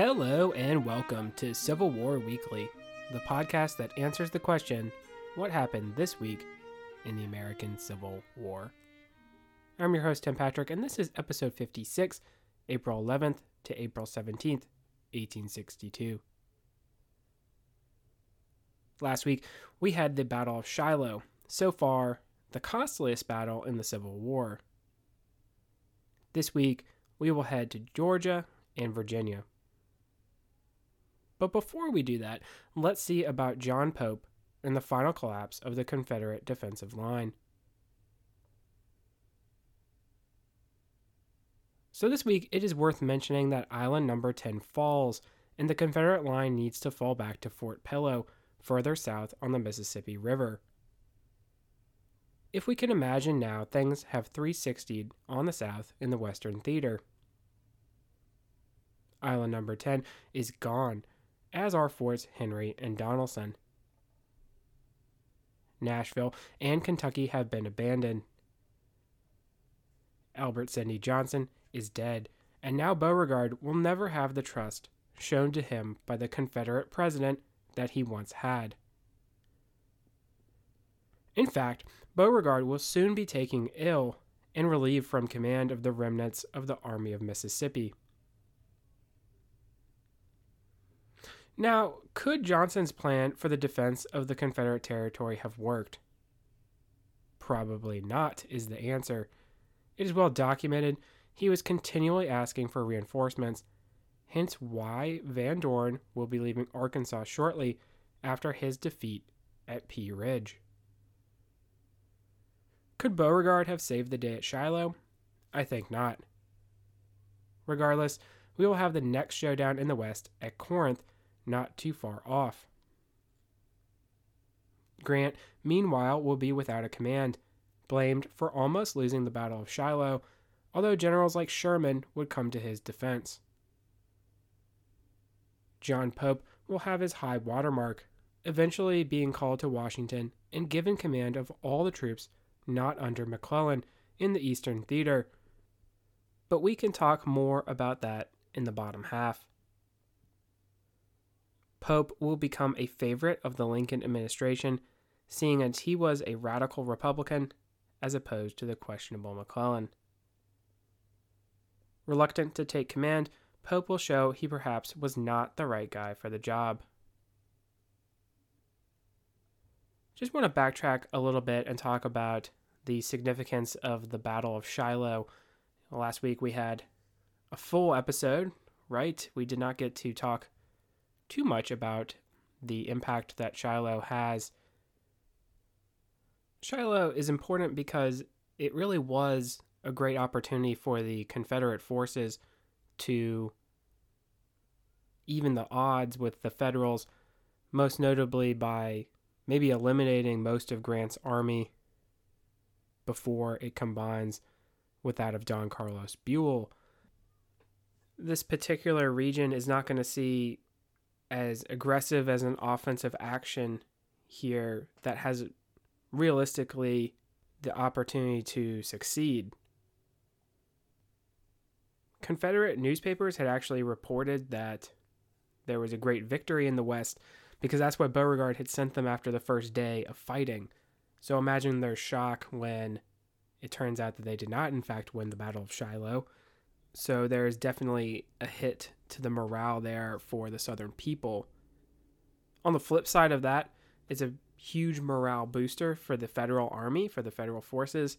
Hello and welcome to Civil War Weekly, the podcast that answers the question what happened this week in the American Civil War? I'm your host, Tim Patrick, and this is episode 56, April 11th to April 17th, 1862. Last week, we had the Battle of Shiloh, so far, the costliest battle in the Civil War. This week, we will head to Georgia and Virginia. But before we do that, let's see about John Pope and the final collapse of the Confederate defensive line. So, this week, it is worth mentioning that Island Number 10 falls, and the Confederate line needs to fall back to Fort Pillow, further south on the Mississippi River. If we can imagine now, things have 360'd on the south in the Western Theater. Island Number 10 is gone, as are Forts Henry and Donelson. Nashville and Kentucky have been abandoned. Albert Sidney Johnston is dead, and now Beauregard will never have the trust shown to him by the Confederate president that he once had. In fact, Beauregard will soon be taken ill and relieved from command of the remnants of the Army of Mississippi. Now, could Johnston's plan for the defense of the Confederate territory have worked? Probably not, is the answer. It is well documented he was continually asking for reinforcements, hence why Van Dorn will be leaving Arkansas shortly after his defeat at Pea Ridge. Could Beauregard have saved the day at Shiloh? I think not. Regardless, we will have the next showdown in the West at Corinth not too far off. Grant, meanwhile, will be without a command, blamed for almost losing the Battle of Shiloh, although generals like Sherman would come to his defense. John Pope will have his high watermark, eventually being called to Washington and given command of all the troops not under McClellan in the Eastern Theater. But we can talk more about that in the bottom half. Pope will become a favorite of the Lincoln administration, seeing as he was a radical Republican as opposed to the questionable McClellan. Reluctant to take command, Pope will show he perhaps was not the right guy for the job. Just want to backtrack a little bit and talk about the significance of the Battle of Shiloh. Last week we had a full episode, right? We did not get to talk too much about the impact that Shiloh has. Shiloh is important because it really was a great opportunity for the Confederate forces to even the odds with the Federals, most notably by maybe eliminating most of Grant's army before it combines with that of Don Carlos Buell. This particular region is not going to see as aggressive as an offensive action here that has realistically the opportunity to succeed. Confederate newspapers had actually reported that there was a great victory in the West because that's what Beauregard had sent them after the first day of fighting. So imagine their shock when it turns out that they did not, in fact, win the Battle of Shiloh. So there is definitely a hit to the morale there for the Southern people. On the flip side of that, it's a huge morale booster for the federal army, for the federal forces.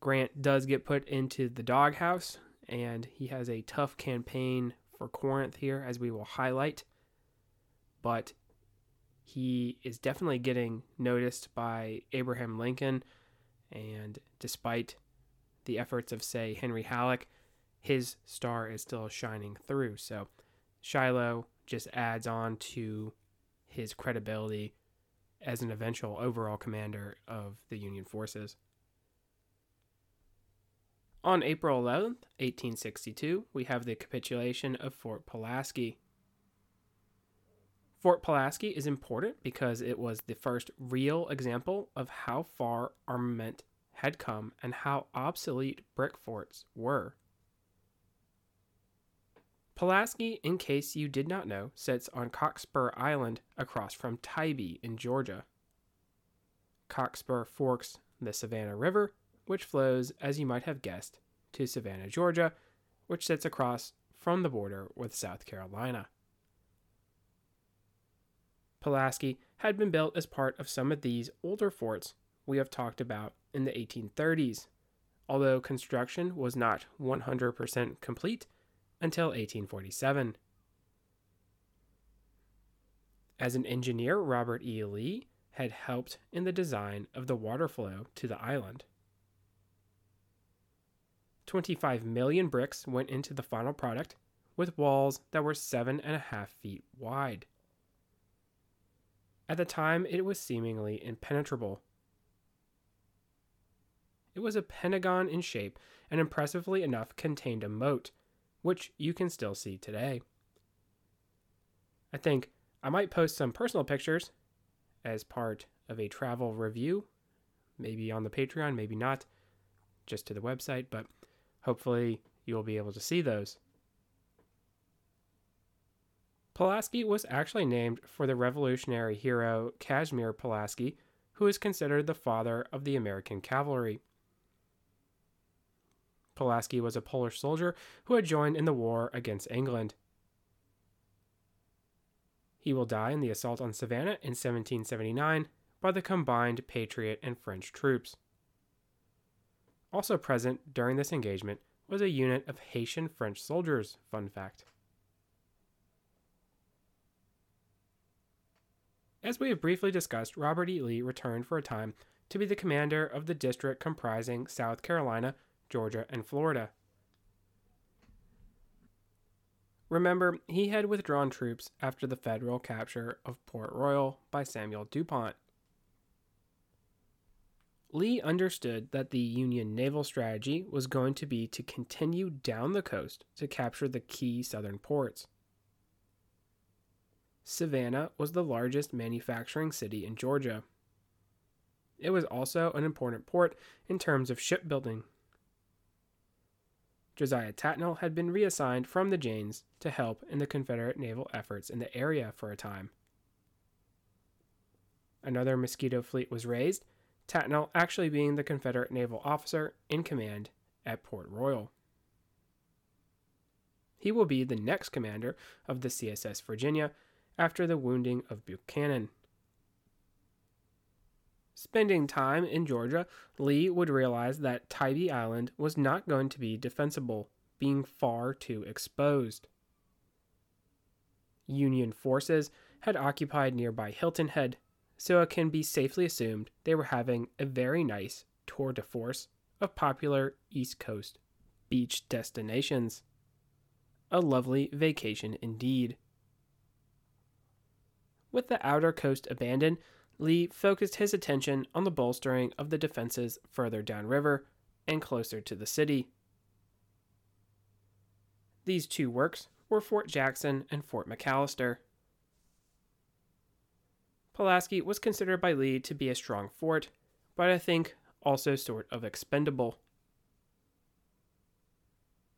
Grant does get put into the doghouse, and he has a tough campaign for Corinth here, as we will highlight. But he is definitely getting noticed by Abraham Lincoln, and despite the efforts of, say, Henry Halleck, his star is still shining through. So Shiloh just adds on to his credibility as an eventual overall commander of the Union forces. On April 11th, 1862, we have the capitulation of Fort Pulaski. Fort Pulaski is important because it was the first real example of how far armament had come and how obsolete brick forts were. Pulaski, in case you did not know, sits on Cockspur Island across from Tybee in Georgia. Cockspur forks the Savannah River, which flows, as you might have guessed, to Savannah, Georgia, which sits across from the border with South Carolina. Pulaski had been built as part of some of these older forts we have talked about in the 1830s, although construction was not 100% complete until 1847. As an engineer, Robert E. Lee had helped in the design of the water flow to the island. 25 million bricks went into the final product, with walls that were seven and a half feet wide. At the time, it was seemingly impenetrable. It was a pentagon in shape and impressively enough contained a moat, which you can still see today. I think I might post some personal pictures as part of a travel review, maybe on the Patreon, maybe not, just to the website, but hopefully you'll be able to see those. Pulaski was actually named for the revolutionary hero Casimir Pulaski, who is considered the father of the American cavalry. Pulaski was a Polish soldier who had joined in the war against England. He will die in the assault on Savannah in 1779 by the combined Patriot and French troops. Also present during this engagement was a unit of Haitian French soldiers, fun fact. As we have briefly discussed, Robert E. Lee returned for a time to be the commander of the district comprising South Carolina, Georgia, and Florida. Remember, he had withdrawn troops after the federal capture of Port Royal by Samuel DuPont. Lee understood that the Union naval strategy was going to be to continue down the coast to capture the key southern ports. Savannah was the largest manufacturing city in Georgia. It was also an important port in terms of shipbuilding. Josiah Tattnall had been reassigned from the James to help in the Confederate naval efforts in the area for a time. Another Mosquito fleet was raised, Tatnall actually being the Confederate naval officer in command at Port Royal. He will be the next commander of the CSS Virginia after the wounding of Buchanan. Spending time in Georgia, Lee would realize that Tybee Island was not going to be defensible, being far too exposed. Union forces had occupied nearby Hilton Head, so it can be safely assumed they were having a very nice tour de force of popular East Coast beach destinations. A lovely vacation indeed. With the outer coast abandoned, Lee focused his attention on the bolstering of the defenses further downriver and closer to the city. These two works were Fort Jackson and Fort McAllister. Pulaski was considered by Lee to be a strong fort, but I think also sort of expendable.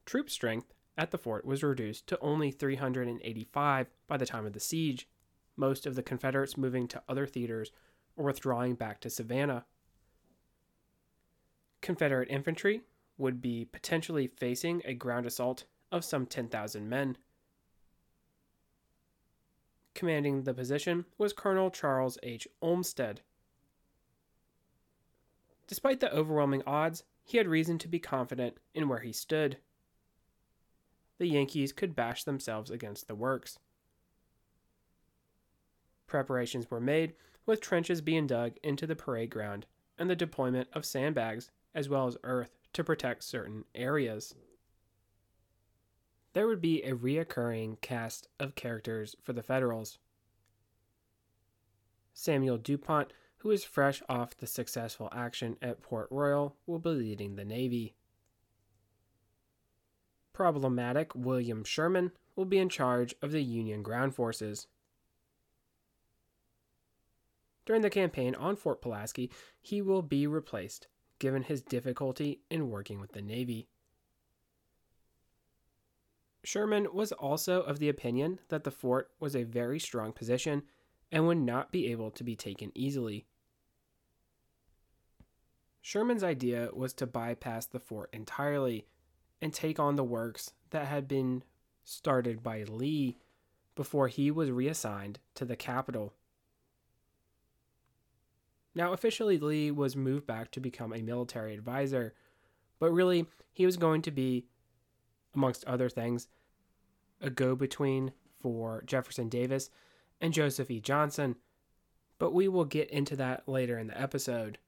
Troop strength at the fort was reduced to only 385 by the time of the siege, most of the Confederates moving to other theaters or withdrawing back to Savannah. Confederate infantry would be potentially facing a ground assault of some 10,000 men. Commanding the position was Colonel Charles H. Olmsted. Despite the overwhelming odds, he had reason to be confident in where he stood. The Yankees could bash themselves against the works. Preparations were made, with trenches being dug into the parade ground and the deployment of sandbags as well as earth to protect certain areas. There would be a reoccurring cast of characters for the Federals. Samuel DuPont, who is fresh off the successful action at Port Royal, will be leading the Navy. Problematic William Sherman will be in charge of the Union ground forces. During the campaign on Fort Pulaski, he will be replaced, given his difficulty in working with the Navy. Sherman was also of the opinion that the fort was a very strong position and would not be able to be taken easily. Sherman's idea was to bypass the fort entirely and take on the works that had been started by Lee before he was reassigned to the capital. Now, officially, Lee was moved back to become a military advisor, but really, he was going to be, amongst other things, a go between for Jefferson Davis and Joseph E. Johnston, but we will get into that later in the episode.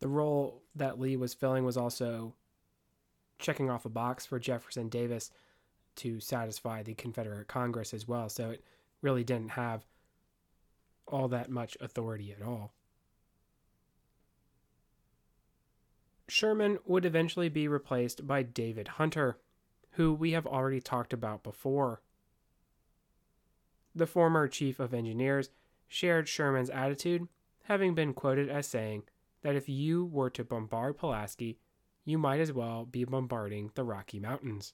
The role that Lee was filling was also checking off a box for Jefferson Davis to satisfy the Confederate Congress as well, so it really didn't have all that much authority at all. Sherman would eventually be replaced by David Hunter, who we have already talked about before. The former chief of engineers shared Sherman's attitude, having been quoted as saying that if you were to bombard Pulaski, you might as well be bombarding the Rocky Mountains.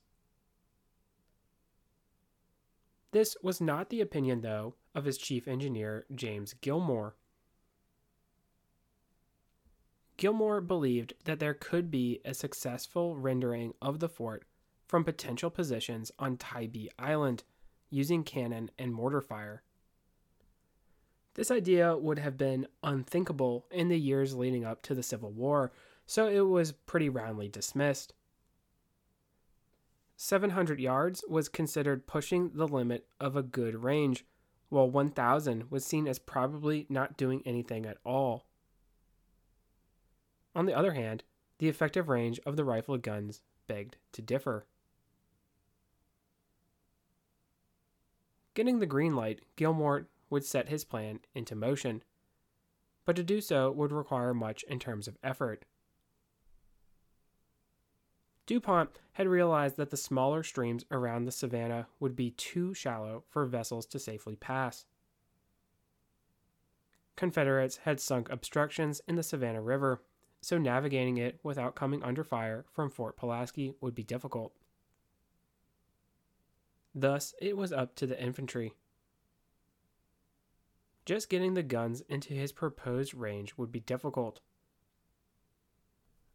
This was not the opinion, though, of his chief engineer, James Gillmore. Gillmore believed that there could be a successful rendering of the fort from potential positions on Tybee Island using cannon and mortar fire. This idea would have been unthinkable in the years leading up to the Civil War, so it was pretty roundly dismissed. 700 yards was considered pushing the limit of a good range, while 1,000 was seen as probably not doing anything at all. On the other hand, the effective range of the rifled guns begged to differ. Getting the green light, Gillmore would set his plan into motion, but to do so would require much in terms of effort. DuPont had realized that the smaller streams around the Savannah would be too shallow for vessels to safely pass. Confederates had sunk obstructions in the Savannah River, so navigating it without coming under fire from Fort Pulaski would be difficult. Thus, it was up to the infantry. Just getting the guns into his proposed range would be difficult.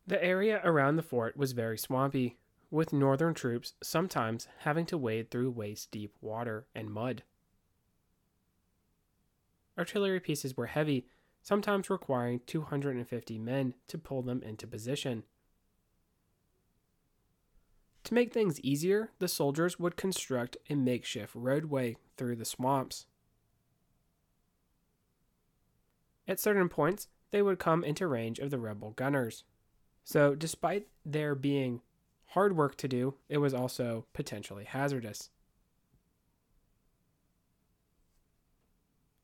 The area around the fort was very swampy, with northern troops sometimes having to wade through waist deep water and mud. Artillery pieces were heavy, sometimes requiring 250 men to pull them into position. To make things easier, the soldiers would construct a makeshift roadway through the swamps. At certain points, they would come into range of the rebel gunners. So, despite there being hard work to do, it was also potentially hazardous.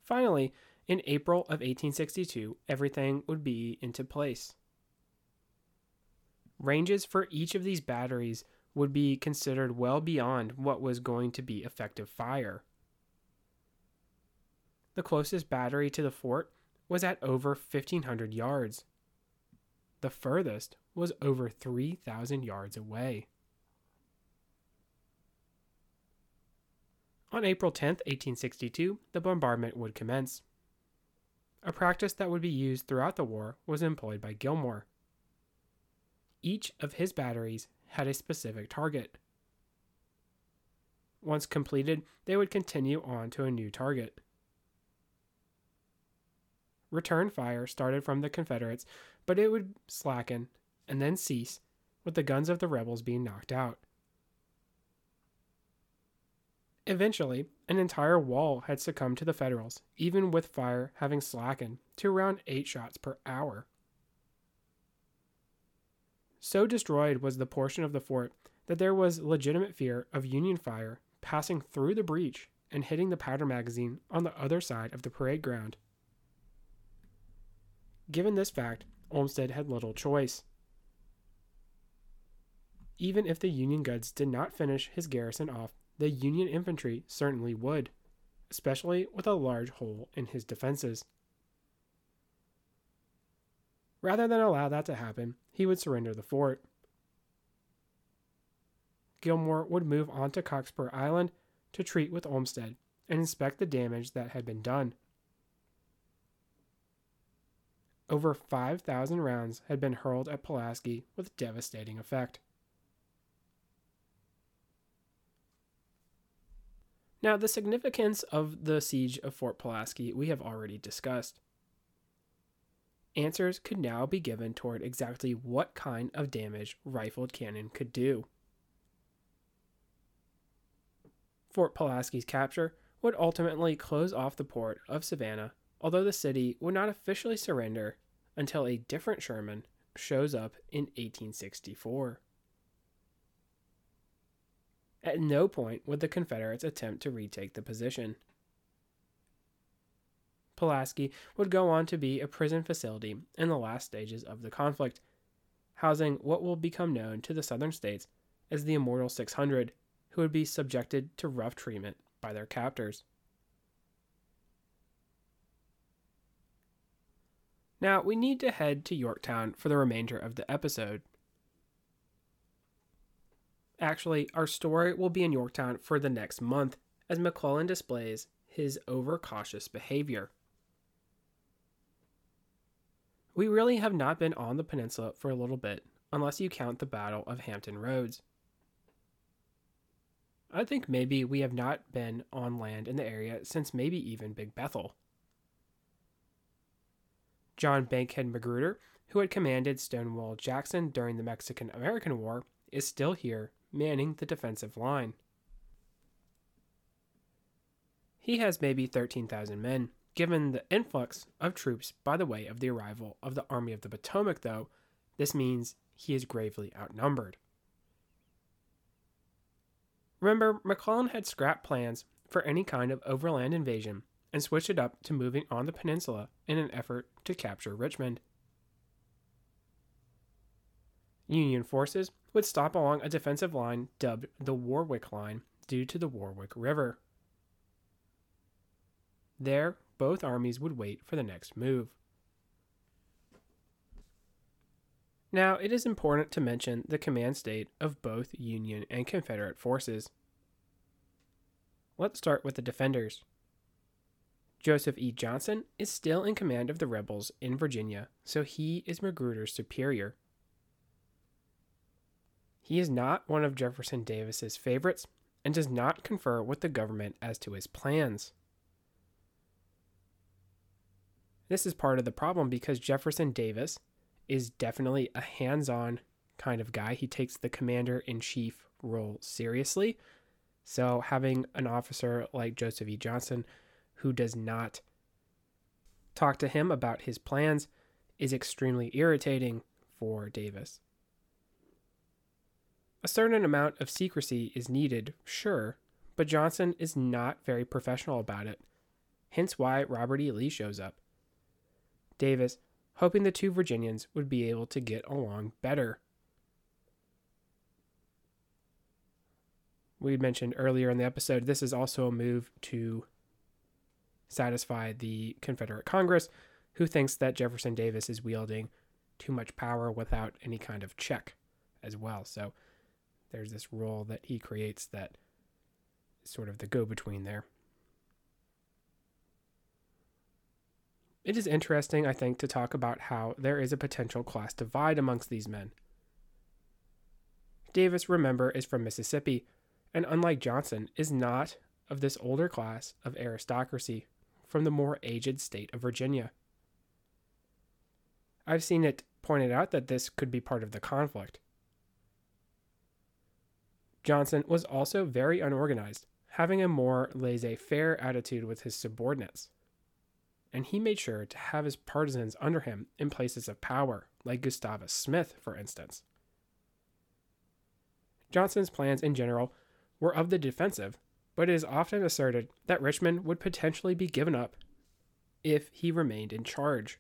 Finally, in April of 1862, everything would be into place. Ranges for each of these batteries would be considered well beyond what was going to be effective fire. The closest battery to the fort was at over 1,500 yards. The furthest was over 3,000 yards away. On April 10, 1862, the bombardment would commence. A practice that would be used throughout the war was employed by Gillmore. Each of his batteries had a specific target. Once completed, they would continue on to a new target. Return fire started from the Confederates but it would slacken and then cease, with the guns of the rebels being knocked out. Eventually, an entire wall had succumbed to the Federals, even with fire having slackened to around eight shots per hour. So destroyed was the portion of the fort that there was legitimate fear of Union fire passing through the breach and hitting the powder magazine on the other side of the parade ground. Given this fact, Olmsted had little choice. Even if the Union guns did not finish his garrison off, the Union infantry certainly would, especially with a large hole in his defenses. Rather than allow that to happen, he would surrender the fort. Gillmore would move on to Cockspur Island to treat with Olmsted and inspect the damage that had been done. Over 5,000 rounds had been hurled at Pulaski with devastating effect. Now, the significance of the siege of Fort Pulaski we have already discussed. Answers could now be given toward exactly what kind of damage rifled cannon could do. Fort Pulaski's capture would ultimately close off the port of Savannah, although the city would not officially surrender until a different Sherman shows up in 1864. At no point would the Confederates attempt to retake the position. Pulaski would go on to be a prison facility in the last stages of the conflict, housing what will become known to the southern states as the Immortal 600, who would be subjected to rough treatment by their captors. Now, we need to head to Yorktown for the remainder of the episode. Actually, our story will be in Yorktown for the next month as McClellan displays his overcautious behavior. We really have not been on the peninsula for a little bit, unless you count the Battle of Hampton Roads. I think maybe we have not been on land in the area since maybe even Big Bethel. John Bankhead Magruder, who had commanded Stonewall Jackson during the Mexican American War, is still here, manning the defensive line. He has maybe 13,000 men. Given the influx of troops by the way of the arrival of the Army of the Potomac, though, this means he is gravely outnumbered. Remember, McClellan had scrapped plans for any kind of overland invasion and switched it up to moving on the peninsula in an effort to capture Richmond. Union forces would stop along a defensive line dubbed the Warwick Line due to the Warwick River. There, both armies would wait for the next move. Now, it is important to mention the command state of both Union and Confederate forces. Let's start with the defenders. Joseph E. Johnston is still in command of the rebels in Virginia, so he is Magruder's superior. He is not one of Jefferson Davis's favorites and does not confer with the government as to his plans. This is part of the problem because Jefferson Davis is definitely a hands on kind of guy. He takes the commander in chief role seriously. So, having an officer like Joseph E. Johnston who does not talk to him about his plans is extremely irritating for Davis. A certain amount of secrecy is needed, sure, but Johnston is not very professional about it, hence why Robert E. Lee shows up. Davis, hoping the two Virginians would be able to get along better. We mentioned earlier in the episode, this is also a move to satisfy the Confederate Congress, who thinks that Jefferson Davis is wielding too much power without any kind of check as well. So there's this role that he creates that is sort of the go between there. It is interesting, I think, to talk about how there is a potential class divide amongst these men. Davis, remember, is from Mississippi, and unlike Johnston, is not of this older class of aristocracy from the more aged state of Virginia. I've seen it pointed out that this could be part of the conflict. Johnston was also very unorganized, having a more laissez faire attitude with his subordinates. And he made sure to have his partisans under him in places of power, like Gustavus Smith, for instance. Johnston's plans in general were of the defensive, but it is often asserted that Richmond would potentially be given up if he remained in charge.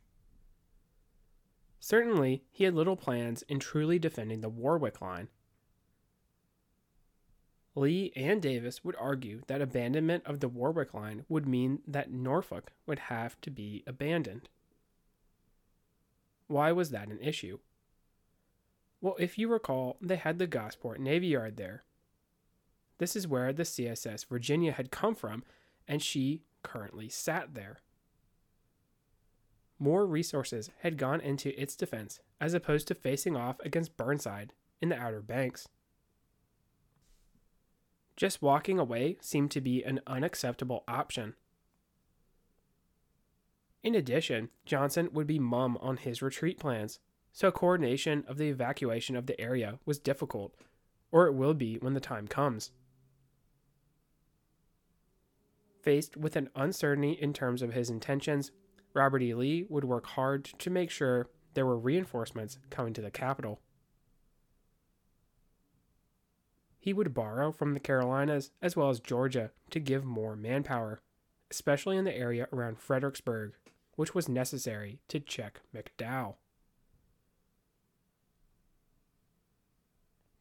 Certainly, he had little plans in truly defending the Warwick line. Lee and Davis would argue that abandonment of the Warwick line would mean that Norfolk would have to be abandoned. Why was that an issue? Well, if you recall, they had the Gosport Navy Yard there, This is where the CSS Virginia had come from, and she currently sat there. More resources had gone into its defense as opposed to facing off against Burnside in the Outer Banks. Just walking away seemed to be an unacceptable option. In addition, Johnston would be mum on his retreat plans, so coordination of the evacuation of the area was difficult, or it will be when the time comes. Faced with an uncertainty in terms of his intentions, Robert E. Lee would work hard to make sure there were reinforcements coming to the capital. He would borrow from the Carolinas as well as Georgia to give more manpower, especially in the area around Fredericksburg, which was necessary to check McDowell.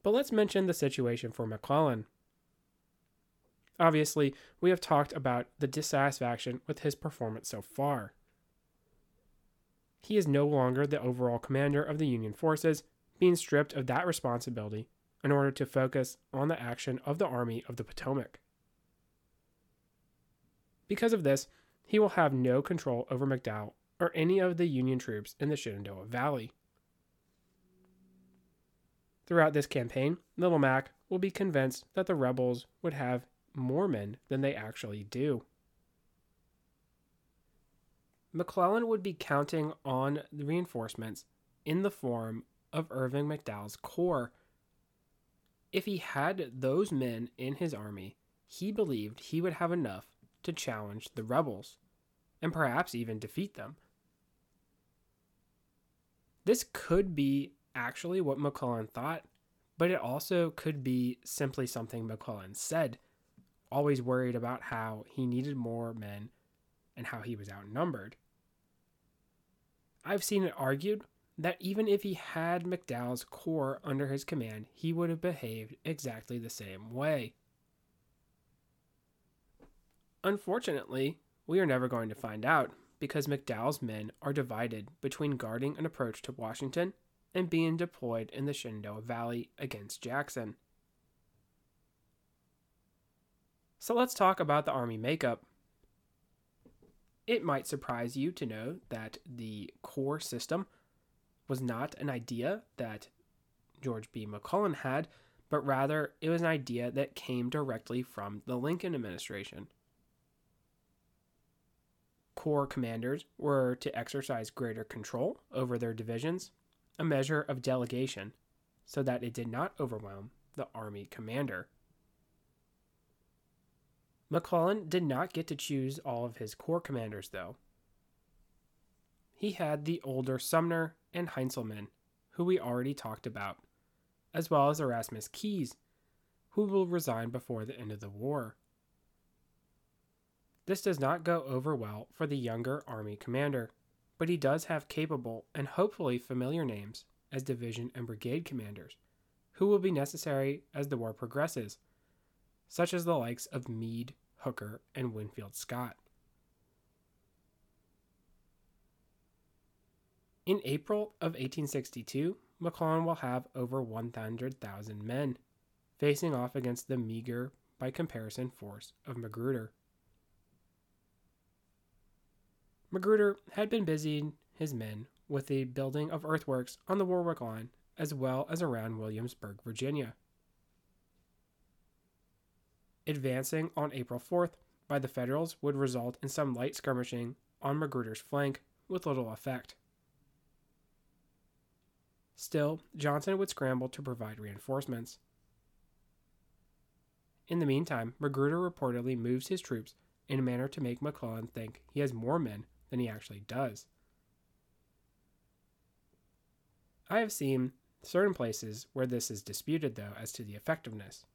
But let's mention the situation for McClellan. Obviously, we have talked about the dissatisfaction with his performance so far. He is no longer the overall commander of the Union forces, being stripped of that responsibility in order to focus on the action of the Army of the Potomac. Because of this, he will have no control over McDowell or any of the Union troops in the Shenandoah Valley. Throughout this campaign, Little Mac will be convinced that the rebels would have more men than they actually do. McClellan would be counting on the reinforcements in the form of Irvin McDowell's corps. If he had those men in his army, he believed he would have enough to challenge the rebels and perhaps even defeat them. This could be actually what McClellan thought, but it also could be simply something McClellan said, always worried about how he needed more men and how he was outnumbered. I've seen it argued that even if he had McDowell's corps under his command, he would have behaved exactly the same way. Unfortunately, we are never going to find out because McDowell's men are divided between guarding an approach to Washington and being deployed in the Shenandoah Valley against Jackson. So let's talk about the Army makeup. It might surprise you to know that the corps system was not an idea that George B. McClellan had, but rather it was an idea that came directly from the Lincoln administration. Corps commanders were to exercise greater control over their divisions, a measure of delegation, so that it did not overwhelm the Army commander. McClellan did not get to choose all of his corps commanders, though. He had the older Sumner and Heintzelman, who we already talked about, as well as Erasmus Keyes, who will resign before the end of the war. This does not go over well for the younger Army commander, but he does have capable and hopefully familiar names as division and brigade commanders, who will be necessary as the war progresses, such as the likes of Meade, Hooker, and Winfield Scott. In April of 1862, McClellan will have over 100,000 men, facing off against the meager, by comparison, force of Magruder. Magruder had been busying his men with the building of earthworks on the Warwick line as well as around Williamsburg, Virginia. Advancing on April 4th by the Federals would result in some light skirmishing on Magruder's flank with little effect. Still, Johnston would scramble to provide reinforcements. In the meantime, Magruder reportedly moves his troops in a manner to make McClellan think he has more men than he actually does. I have seen certain places where this is disputed, though, as to the effectiveness.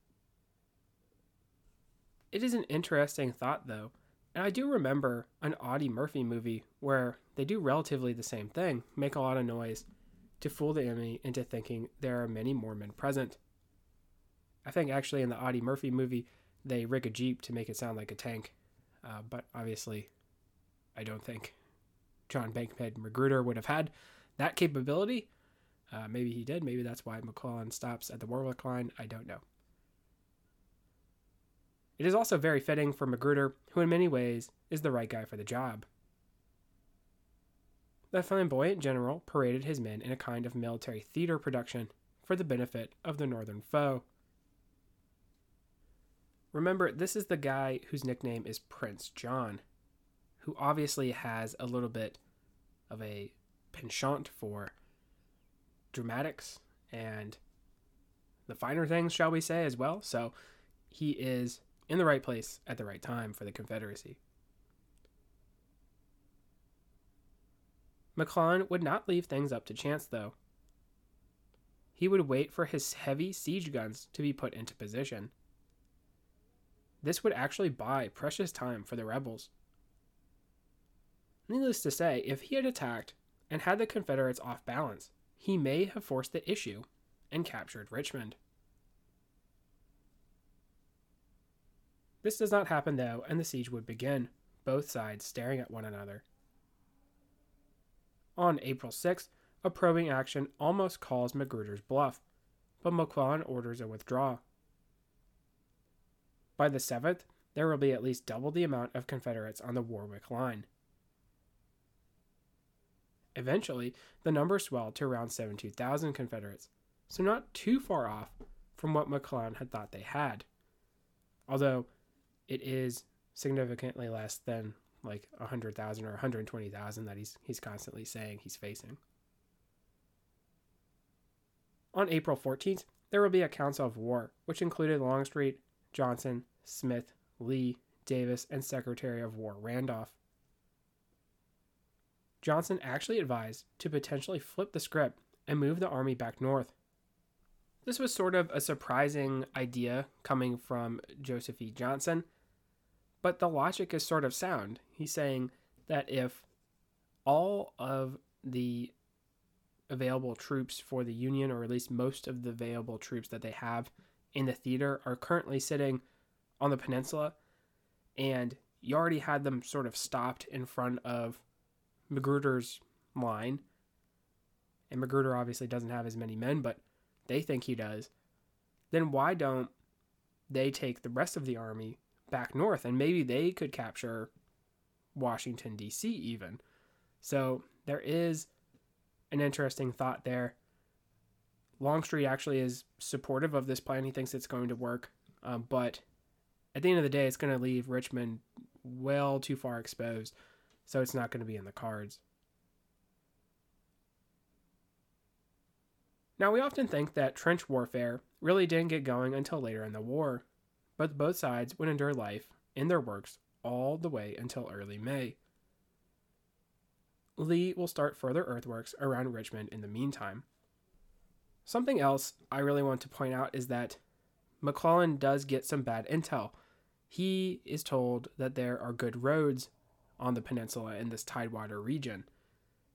It is an interesting thought, though, and I do remember an Audie Murphy movie where they do relatively the same thing, make a lot of noise to fool the enemy into thinking there are many more men present. I think actually in the Audie Murphy movie, they rig a Jeep to make it sound like a tank, uh, but obviously, I don't think John Bankhead Magruder would have had that capability. Uh, maybe he did. Maybe that's why McClellan stops at the Warwick line. I don't know. It is also very fitting for Magruder, who in many ways is the right guy for the job. The flamboyant general paraded his men in a kind of military theater production for the benefit of the northern foe. Remember, this is the guy whose nickname is Prince John, who obviously has a little bit of a penchant for dramatics and the finer things, shall we say, as well. So he is in the right place at the right time for the Confederacy. McClellan would not leave things up to chance, though. He would wait for his heavy siege guns to be put into position. This would actually buy precious time for the rebels. Needless to say, if he had attacked and had the Confederates off balance, he may have forced the issue and captured Richmond. This does not happen, though, and the siege would begin, both sides staring at one another. On April 6th, a probing action almost calls Magruder's bluff, but McClellan orders a withdrawal. By the 7th, there will be at least double the amount of Confederates on the Warwick line. Eventually, the number swelled to around 72,000 Confederates, so not too far off from what McClellan had thought they had. Although it is significantly less than like 100,000 or 120,000 that he's he's constantly saying he's facing. On April 14th, there will be a council of war, which included Longstreet, Johnston, Smith, Lee, Davis, and Secretary of War Randolph. Johnston actually advised to potentially flip the script and move the army back north. This was sort of a surprising idea coming from Joseph E. Johnston, but the logic is sort of sound. He's saying that if all of the available troops for the Union, or at least most of the available troops that they have in the theater, are currently sitting on the peninsula, and you already had them sort of stopped in front of Magruder's line. And Magruder obviously doesn't have as many men, but they think he does. Then why don't they take the rest of the army back north and maybe they could capture Washington, D.C., even? So there is an interesting thought there. Longstreet actually is supportive of this plan. He thinks it's going to work. Um, but at the end of the day, it's going to leave Richmond well too far exposed so it's not going to be in the cards. Now, we often think that trench warfare really didn't get going until later in the war, but both sides would endure life in their works all the way until early May. Lee will start further earthworks around Richmond in the meantime. Something else I really want to point out is that McClellan does get some bad intel. He is told that there are good roads on the peninsula in this Tidewater region.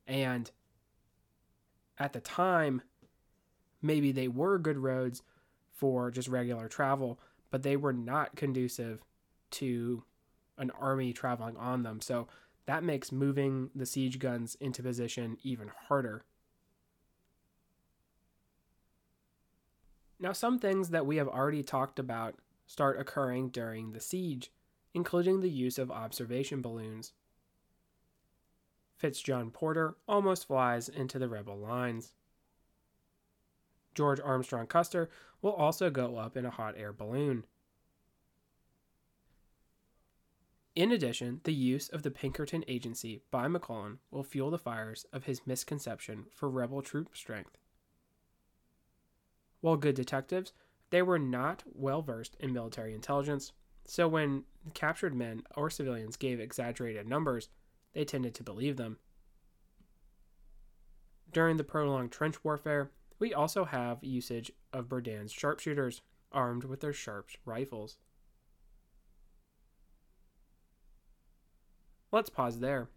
And at the time, maybe they were good roads for just regular travel, but they were not conducive to an army traveling on them. So that makes moving the siege guns into position even harder. Now, some things that we have already talked about start occurring during the siege including the use of observation balloons. Fitz John Porter almost flies into the rebel lines. George Armstrong Custer will also go up in a hot air balloon. In addition, the use of the Pinkerton Agency by McClellan will fuel the fires of his misconception for rebel troop strength. While good detectives, they were not well versed in military intelligence so when captured men or civilians gave exaggerated numbers, they tended to believe them. During the prolonged trench warfare, we also have usage of Berdan's sharpshooters armed with their Sharps rifles. Let's pause there.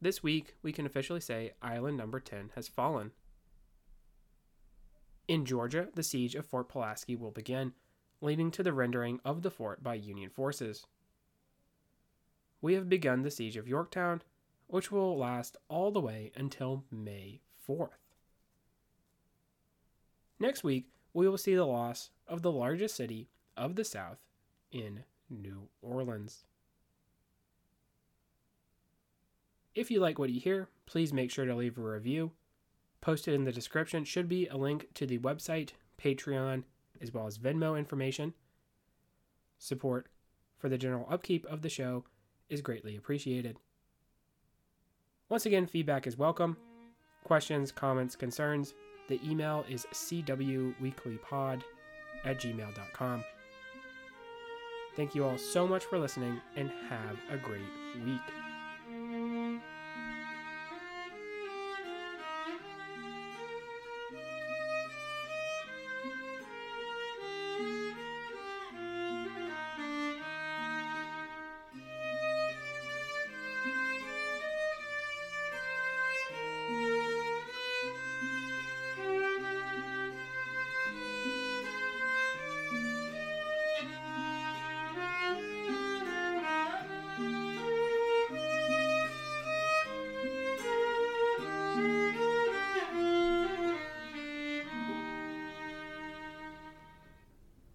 This week, we can officially say Island Number 10 has fallen. In Georgia, the siege of Fort Pulaski will begin, leading to the rendering of the fort by Union forces. We have begun the siege of Yorktown, which will last all the way until May 4th. Next week, we will see the loss of the largest city of the South in New Orleans. If you like what you hear, please make sure to leave a review. Posted in the description should be a link to the website, Patreon, as well as Venmo information. Support for the general upkeep of the show is greatly appreciated. Once again, feedback is welcome. Questions, comments, concerns, the email is cwweeklypod at gmail.com. Thank you all so much for listening and have a great week.